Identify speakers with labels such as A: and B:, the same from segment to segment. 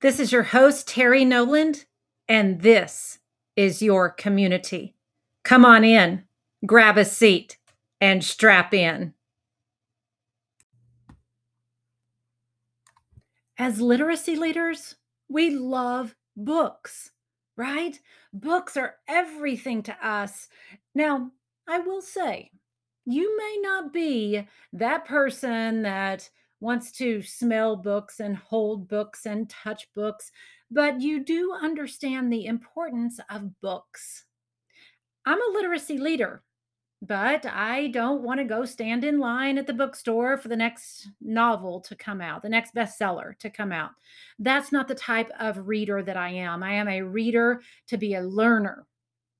A: This is your host, Terrie Noland, and this is your community. Come on in, grab a seat, and strap in. As literacy leaders, we love books, right? Books are everything to us. Now, I will say, you may not be that person that wants to smell books and hold books and touch books, but you do understand the importance of books. I'm a literacy leader, but I don't want to go stand in line at the bookstore for the next novel to come out, the next bestseller to come out. That's not the type of reader that I am. I am a reader to be a learner.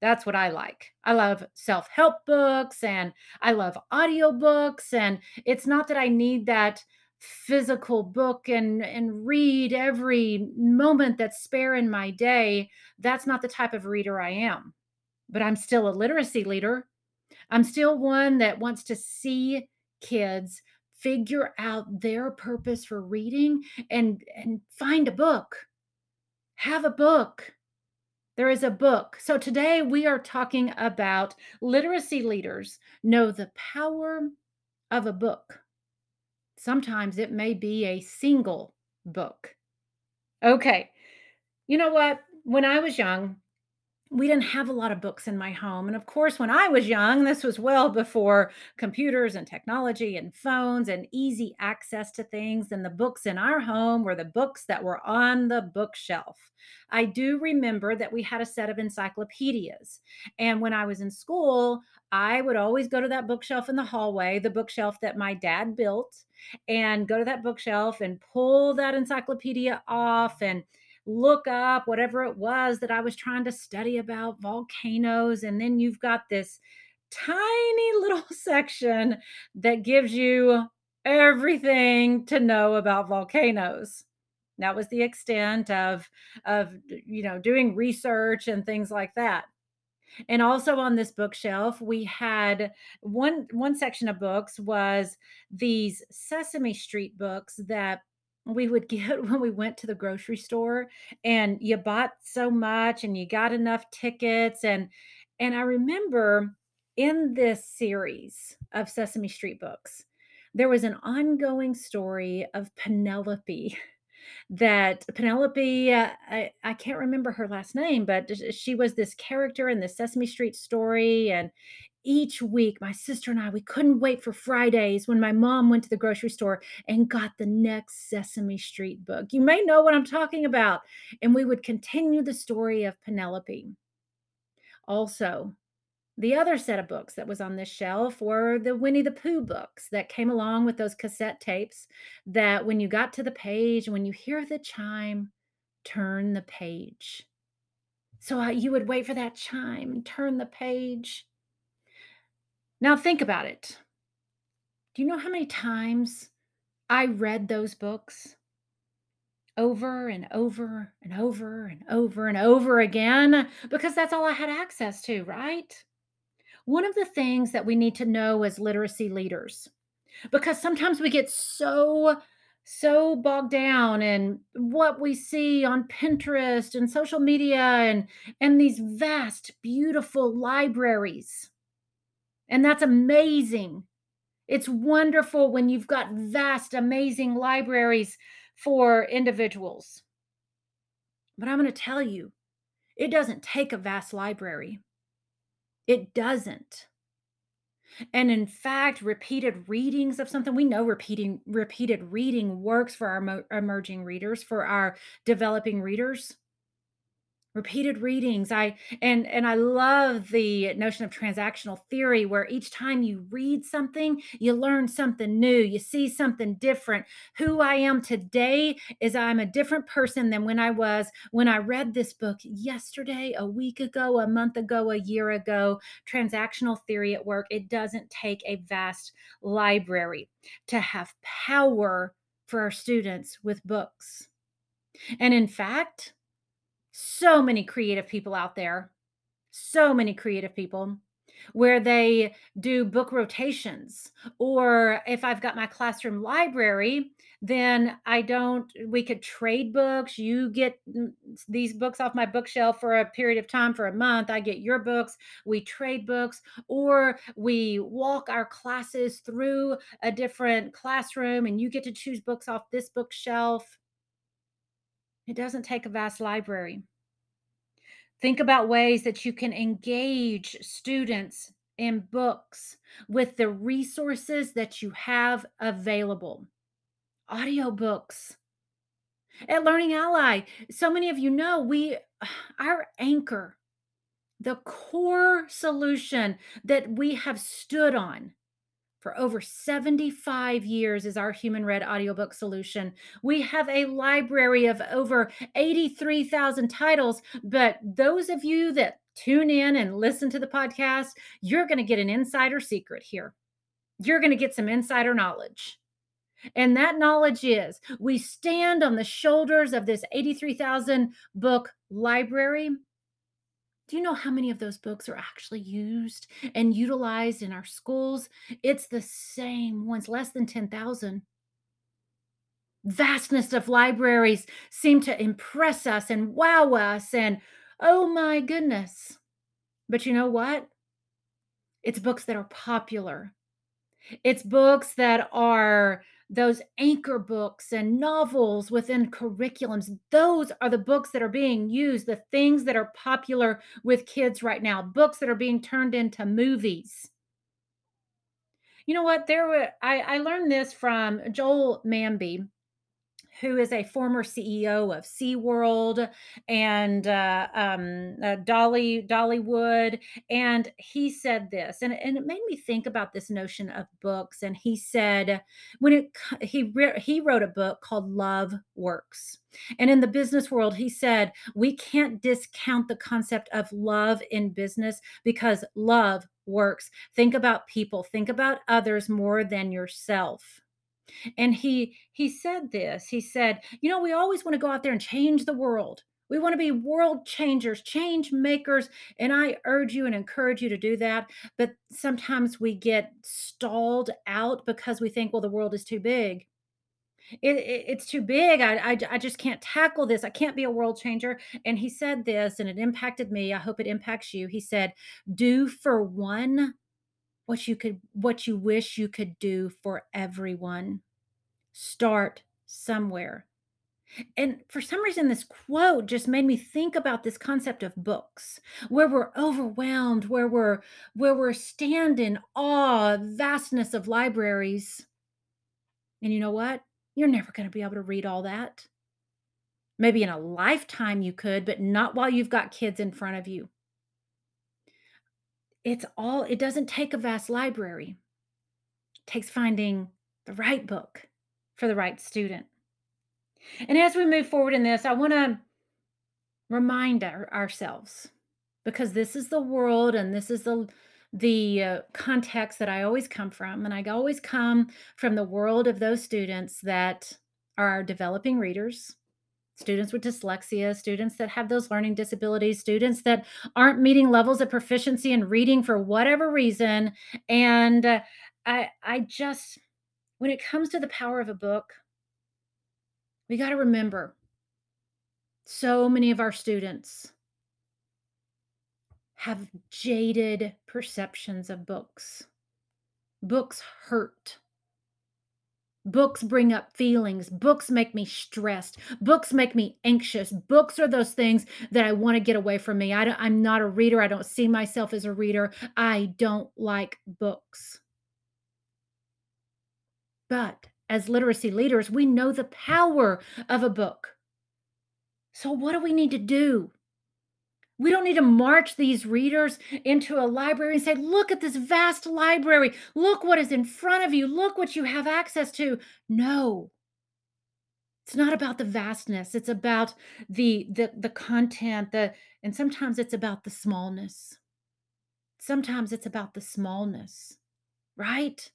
A: That's what I like. I love self help books and I love audiobooks. And it's not that I need that physical book and and read every moment that's spare in my day that's not the type of reader i am but i'm still a literacy leader i'm still one that wants to see kids figure out their purpose for reading and and find a book have a book there is a book. So today we are talking about literacy leaders know the power of a book. Sometimes it may be a single book. Okay. You know what? When I was young, we didn't have a lot of books in my home. And of course, when I was young, this was well before computers and technology and phones and easy access to things. And the books in our home were the books that were on the bookshelf. I do remember that we had a set of encyclopedias. And when I was in school, I would always go to that bookshelf in the hallway, the bookshelf that my dad built, and go to that bookshelf and pull that encyclopedia off and look up whatever it was that I was trying to study about volcanoes. And then you've got this tiny little section that gives you everything to know about volcanoes. That was the extent of, of you know, doing research and things like that. And also on this bookshelf, we had one one section of books was these Sesame Street books that we would get when we went to the grocery store and you bought so much and you got enough tickets and and I remember in this series of Sesame Street books there was an ongoing story of Penelope that Penelope uh, I, I can't remember her last name but she was this character in the Sesame Street story and each week, my sister and I, we couldn't wait for Fridays when my mom went to the grocery store and got the next Sesame Street book. You may know what I'm talking about. And we would continue the story of Penelope. Also, the other set of books that was on this shelf were the Winnie the Pooh books that came along with those cassette tapes that when you got to the page, when you hear the chime, turn the page. So uh, you would wait for that chime turn the page. Now think about it. Do you know how many times I read those books? Over and over and over and over and over again because that's all I had access to, right? One of the things that we need to know as literacy leaders, because sometimes we get so so bogged down in what we see on Pinterest and social media and and these vast beautiful libraries and that's amazing. It's wonderful when you've got vast, amazing libraries for individuals. But I'm going to tell you, it doesn't take a vast library. It doesn't. And in fact, repeated readings of something, we know repeating repeated reading works for our emerging readers, for our developing readers repeated readings. I and and i love the notion of transactional theory where each time you read something you learn something new you see something different. Who i am today is i'm a different person than when i was when i read this book yesterday a week ago a month ago a year ago. Transactional theory at work it doesn't take a vast library to have power for our students with books. And in fact so many creative people out there. So many creative people. where they do book rotations. Or if I've got my classroom library, then I don't, we could trade books. You get these books off my bookshelf for a period of time for a month. I get your books. We trade books, or we walk our classes through a different classroom and you get to choose books off this bookshelf. It doesn't take a vast library. Think about ways that you can engage students in books with the resources that you have available. Audiobooks. At Learning Ally, so many of you know we our anchor, the core solution that we have stood on for over 75 years is our human read audiobook solution. We have a library of over 83,000 titles, but those of you that tune in and listen to the podcast, you're going to get an insider secret here. You're going to get some insider knowledge. And that knowledge is we stand on the shoulders of this 83,000 book library do you know how many of those books are actually used and utilized in our schools? It's the same ones, less than 10,000. Vastness of libraries seem to impress us and wow us, and oh my goodness. But you know what? It's books that are popular. It's books that are those anchor books and novels within curriculums. Those are the books that are being used, the things that are popular with kids right now, books that are being turned into movies. You know what? There were I, I learned this from Joel Manby who is a former CEO of SeaWorld and uh, um, uh, Dolly Dollywood, and he said this, and, and it made me think about this notion of books. And he said, when it he re- he wrote a book called Love Works, and in the business world, he said we can't discount the concept of love in business because love works. Think about people, think about others more than yourself and he he said this he said you know we always want to go out there and change the world. We want to be world changers change makers and i urge you and encourage you to do that. But sometimes we get stalled out because we think well the world is too big. It, it, it's too big. I, I i just can't tackle this. I can't be a world changer. And he said this and it impacted me. I hope it impacts you. He said do for one what you could what you wish you could do for everyone. Start somewhere. And for some reason this quote just made me think about this concept of books where we're overwhelmed where we're where we're stand in awe vastness of libraries. And you know what? You're never going to be able to read all that. Maybe in a lifetime you could but not while you've got kids in front of you it's all it doesn't take a vast library. It takes finding the right book for the right student. And as we move forward in this, I want to remind our, ourselves because this is the world and this is the the uh, context that I always come from and I always come from the world of those students that are developing readers students with dyslexia, students that have those learning disabilities, students that aren't meeting levels of proficiency in reading for whatever reason. And uh, I, I just, when it comes to the power of a book, we got to remember so many of our students have jaded perceptions of books. Books hurt. Books bring up feelings. Books make me stressed. Books make me anxious. Books are those things that I want to get away from me. I am not a reader. I don't see myself as a reader. I don't like books. But as literacy leaders, we know the power of a book. So, what do we need to do? We don't need to march these readers into a library and say, look at this vast library. Look what is in front of you. Look what you have access to. No. It's not about the vastness. It's about the the the content, the and sometimes it's about the smallness. Sometimes it's about the smallness, right?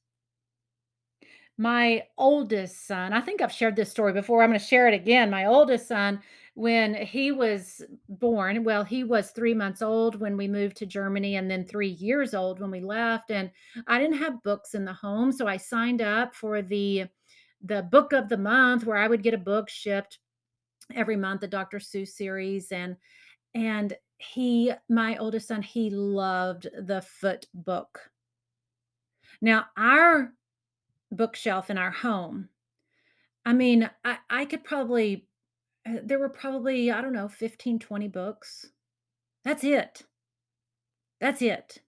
A: My oldest son, I think I've shared this story before. I'm going to share it again. My oldest son when he was born well, he was 3 months old when we moved to Germany and then 3 years old when we left, and I didn't have books in the home, so I signed up for the the book of the month where I would get a book shipped every month, the Dr. Seuss series, and and he my oldest son, he loved the Foot book. Now, our bookshelf in our home, I mean, I I could probably uh, there were probably, I don't know, 15, 20 books. That's it. That's it.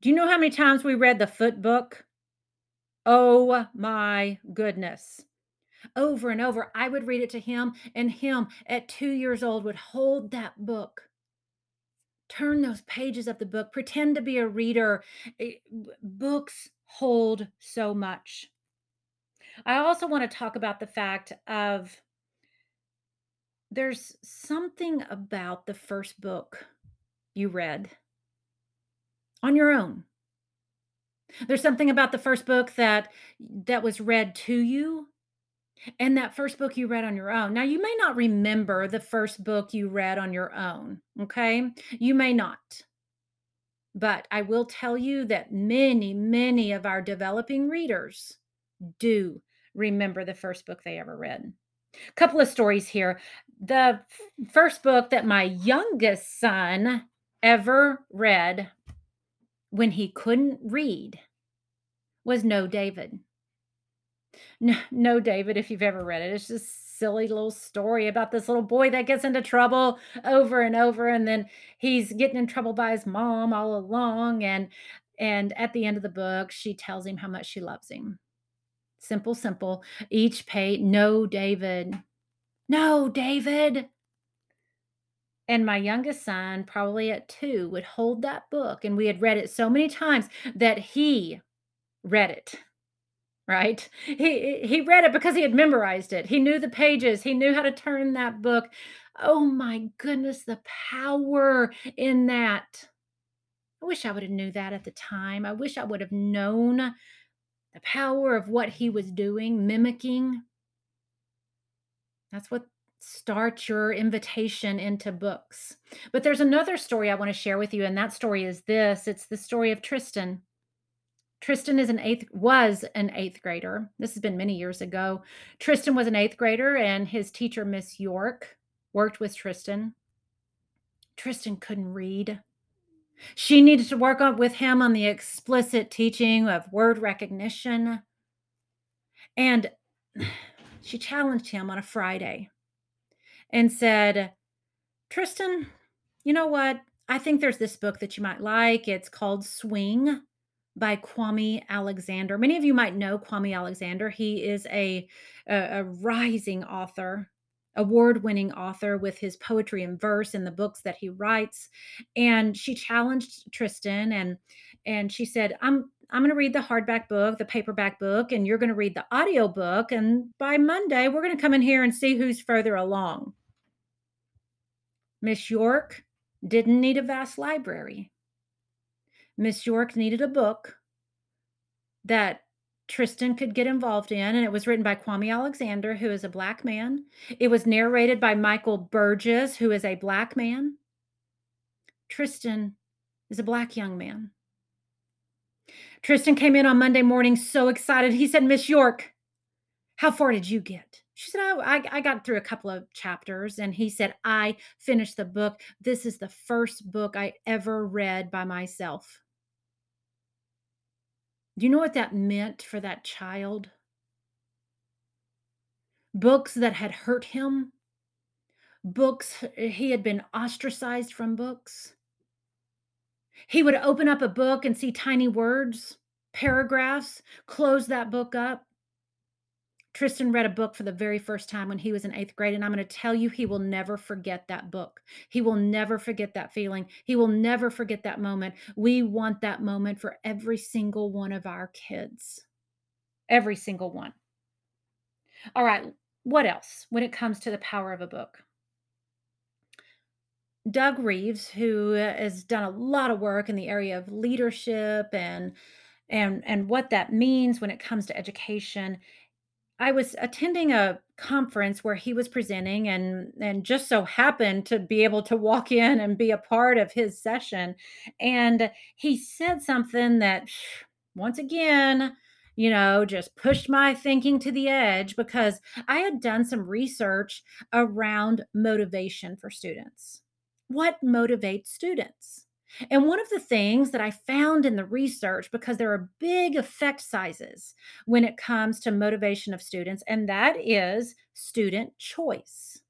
A: Do you know how many times we read the Foot book? Oh my goodness. Over and over, I would read it to him, and him at 2 years old would hold that book, turn those pages of the book, pretend to be a reader. Eh, books hold so much. I also wanna talk about the fact of there's something about the first book you read on your own. There's something about the first book that that was read to you, and that first book you read on your own. Now, you may not remember the first book you read on your own, okay? You may not. But I will tell you that many, many of our developing readers do remember the first book they ever read. Couple of stories here. The f first book that my youngest son ever read when he couldn't read was No, David. No No, David, if you've ever read it, it's just a silly little story about this little boy that gets into trouble over and over, and then he's getting in trouble by his mom all along, and and at the end of the book, she tells him how much she loves him. Simple, simple. Each page, "No, David. No, David." And my youngest son, probably at 2, would hold that book, and we had read it so many times that he read it, right? He he read it because he had memorized it. He knew the pages, he knew how to turn that book. Oh my goodness, the power in that. I wish I woulda knew that at the time. I wish I would have known the power of what he was doing, mimicking. That's what starts your invitation into books. But there's another story I wanna share with you, and that story is this, it's the story of Tristan. Tristan is an 8th was an 8th grader. This has been many years ago. Tristan was an 8th grader, and his teacher, Miss York, worked with Tristan. Tristan couldn't read. She needed to work on with him on the explicit teaching of word recognition. And she challenged him on a Friday and said, "Tristan, you know what? I think there's this book that you might like. It's called Swing by Kwame Alexander." Many of you might know Kwame Alexander. He is a a, a rising author, award-winning author with his poetry and verse and the books that he writes. And she challenged Tristan and and she said, "I'm I'm gonna read the hardback book, the paperback book, and you're gonna read the audio book. and by Monday, we're gonna come in here and see who's further along." Miss York didn't need a vast library. Miss York needed a book that Tristan could get involved in, and it was written by Kwame Alexander, who is a black man. It was narrated by Michael Burgess, who is a black man. Tristan is a black young man. Tristan came in on Monday morning so excited. He said, Miss York, how far did you get? She said, "Oh, I I got through a couple of chapters." And he said, "I finished the book. This is the first book I ever read by myself." Do you know what that meant for that child? Books that had hurt him, books eh, he had been ostracized from books. He would open up a book and see tiny words, paragraphs, close that book up. Tristan read a book for the very first time when he was in 8th grade, and I'm gonna tell you, he will never forget that book. He will never forget that feeling. He will never forget that moment. We want that moment for every single one of our kids. Every single one. All right, what else when it comes to the power of a book? Doug Reeves, who has done a lot of work in the area of leadership and and and what that means when it comes to education, I was attending a conference where he was presenting and and just so happened to be able to walk in and be a part of his session and he said something that once again you know just pushed my thinking to the edge because i had done some research around motivation for students. What motivates students and one of the things that I found in the research, because there are big effect sizes when it comes to motivation of students, and that is student choice.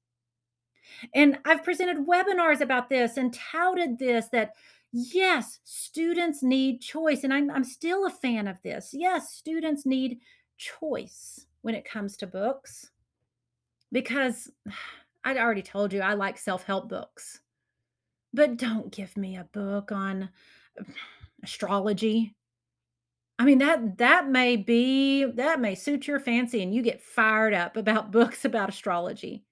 A: And I've presented webinars about this and touted this that yes, students need choice. And I'm, I'm still a fan of this. Yes, students need choice when it comes to books because I already told you I like self help books. But don't give me a book on astrology. I mean, that that may be that may suit your fancy and you get fired up about books about astrology.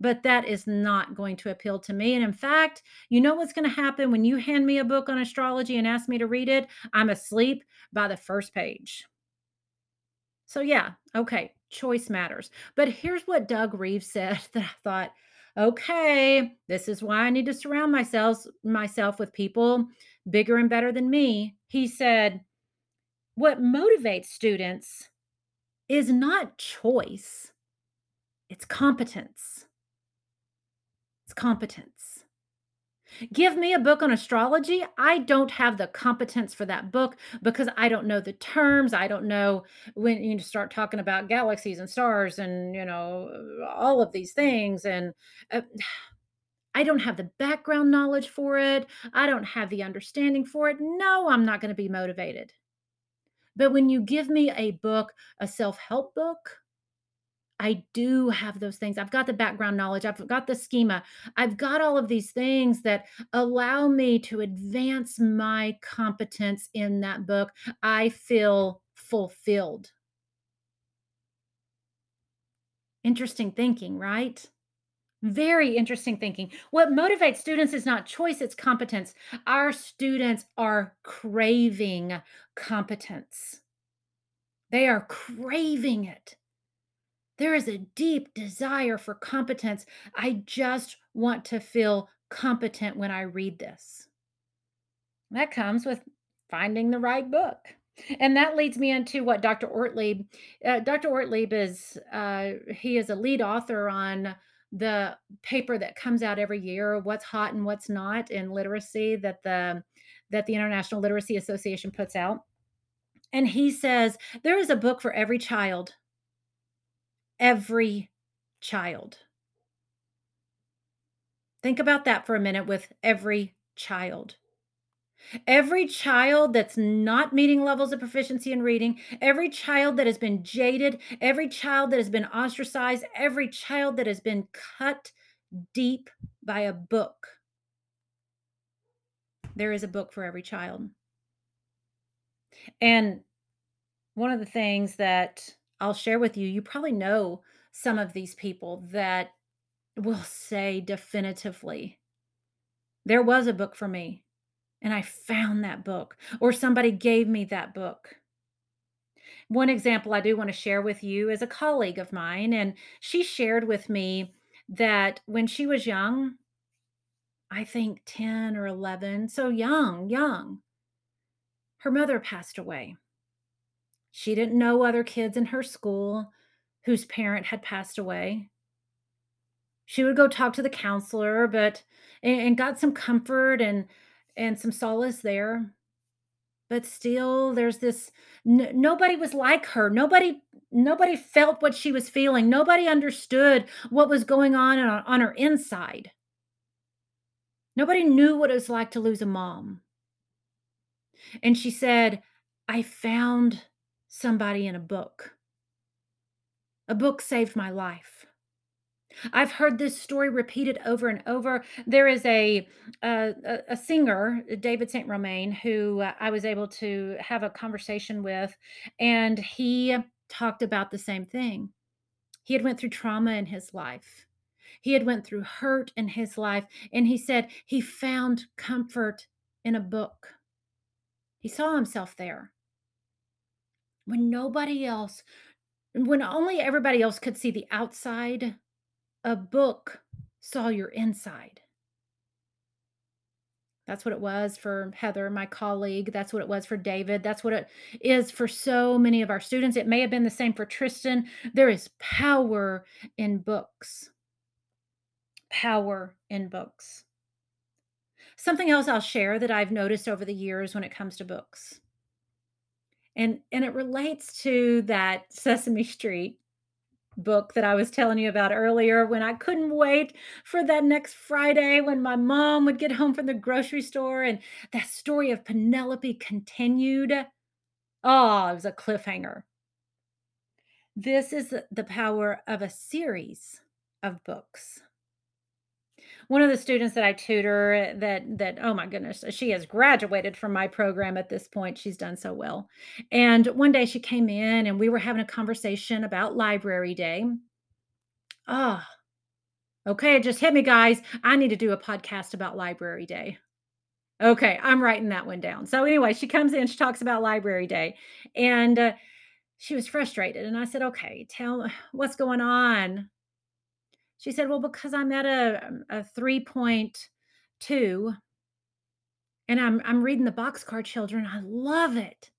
A: But that is not going to appeal to me. And in fact, you know what's going to happen when you hand me a book on astrology and ask me to read it? I'm asleep by the first page. So, yeah, okay, choice matters. But here's what Doug Reeves said that I thought okay, this is why I need to surround myself myself with people bigger and better than me. He said, what motivates students is not choice, it's competence. It's competence. Give me a book on astrology. I don't have the competence for that book because I don't know the terms. I don't know when you start talking about galaxies and stars and, you know, all of these things. And uh, I don't have the background knowledge for it. I don't have the understanding for it. No, I'm not going to be motivated. But when you give me a book, a self help book, I do have those things. I've got the background knowledge. I've got the schema. I've got all of these things that allow me to advance my competence in that book. I feel fulfilled. Interesting thinking, right? Very interesting thinking. What motivates students is not choice, it's competence. Our students are craving competence, they are craving it. There is a deep desire for competence. I just want to feel competent when I read this. That comes with finding the right book. And that leads me into what Dr. Ortlieb, uh, Dr. Ortlieb is, uh, he is a lead author on the paper that comes out every year, what's hot and what's not in literacy that the, that the International Literacy Association puts out. And he says, there is a book for every child every child. Think about that for a minute with every child. Every child that's not meeting levels of proficiency in reading, every child that has been jaded, every child that has been ostracized, every child that has been cut deep by a book. There is a book for every child. And one of the things that I'll share with you, you probably know some of these people that will say definitively, there was a book for me and I found that book, or somebody gave me that book. One example I do want to share with you is a colleague of mine, and she shared with me that when she was young, I think 10 or 11, so young, young, her mother passed away. She didn't know other kids in her school whose parent had passed away. She would go talk to the counselor, but and, and got some comfort and and some solace there. But still, there's this. N- nobody was like her. Nobody nobody felt what she was feeling. Nobody understood what was going on on, on her inside. Nobody knew what it was like to lose a mom. And she said, I found somebody in a book. A book saved my life. I've heard this story repeated over and over. There is a a, a singer, David St. Romain, who uh, I was able to have a conversation with, and he talked about the same thing. He had went through trauma in his life. He had went through hurt in his life, and he said he found comfort in a book. He saw himself there when nobody else When only everybody else could see the outside, a book saw your inside. That's what it was for Heather, my colleague. That's what it was for David. That's what it is for so many of our students. It may have been the same for Tristan. There is power in books. Power in books. Something else I'll share that I've noticed over the years when it comes to books. And and it relates to that Sesame Street book that I was telling you about earlier when I couldn't wait for that next Friday when my mom would get home from the grocery store and that story of Penelope continued. Oh, it was a cliffhanger. This is the power of a series of books. One of the students that I tutor that that oh my goodness, she has graduated from my program at this point. She's done so well. And one day she came in and we were having a conversation about library day. Ah, okay, it just hit me, guys. I need to do a podcast about library day. Okay, I'm writing that one down. So anyway, she comes in, she talks about library day, and uh, she was frustrated. And I said, "Okay, tell what's going on." She said, "Well, because I'm at a a 3.2 and I'm I'm reading the Boxcar Children. I love it.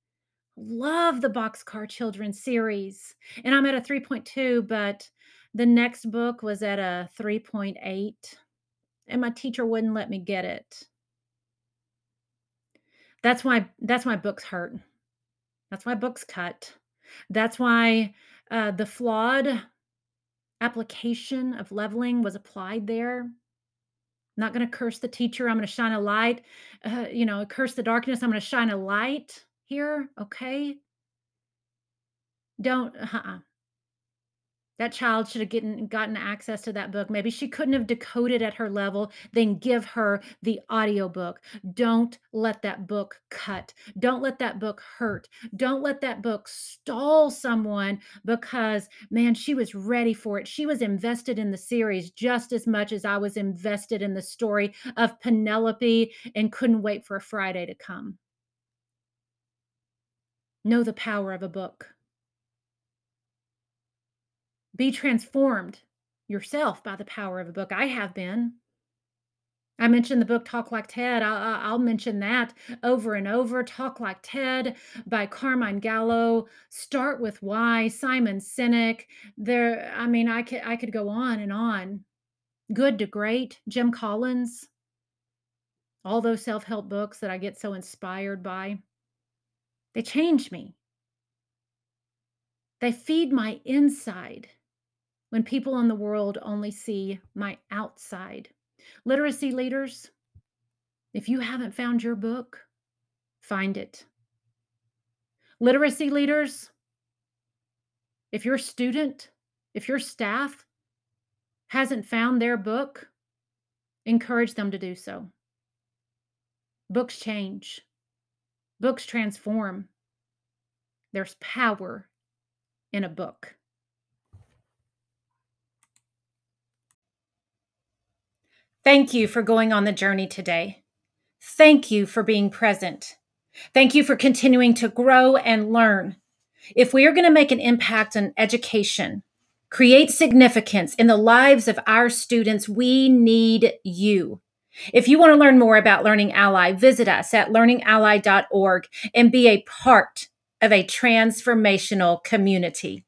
A: Love the Boxcar Children series. And I'm at a 3.2, but the next book was at a 3.8 and my teacher wouldn't let me get it. That's why that's why books hurt. That's why books cut. That's why uh, the flawed application of leveling was applied there. Not going to curse the teacher. I'm going to shine a light. Uh, you know, curse the darkness. I'm going to shine a light here. Okay. Don't, uh-uh. That child should have gotten gotten access to that book. Maybe she couldn't have decoded at her level, then give her the audiobook. Don't let that book cut. Don't let that book hurt. Don't let that book stall someone because man, she was ready for it. She was invested in the series just as much as I was invested in the story of Penelope and couldn't wait for a Friday to come. Know the power of a book. Be transformed yourself by the power of a book. I have been. I mentioned the book Talk Like Ted. I'll, I'll, mention that over and over. Talk Like Ted by Carmine Gallo. Start with Why. Simon Sinek. There. I mean, I could I could go on and on. Good to Great. Jim Collins. All those self help books that I get so inspired by. They change me. They feed my inside when people in the world only see my outside. Literacy leaders, if you haven't found your book, find it. Literacy leaders, if your student, if your staff hasn't found their book, encourage them to do so. Books change, books transform. There's power in a book. Thank you for going on the journey today. Thank you for being present. Thank you for continuing to grow and learn. If we are going to make an impact on education, create significance in the lives of our students, we need you. If you want to learn more about Learning Ally, visit us at learningally.org and be a part of a transformational community.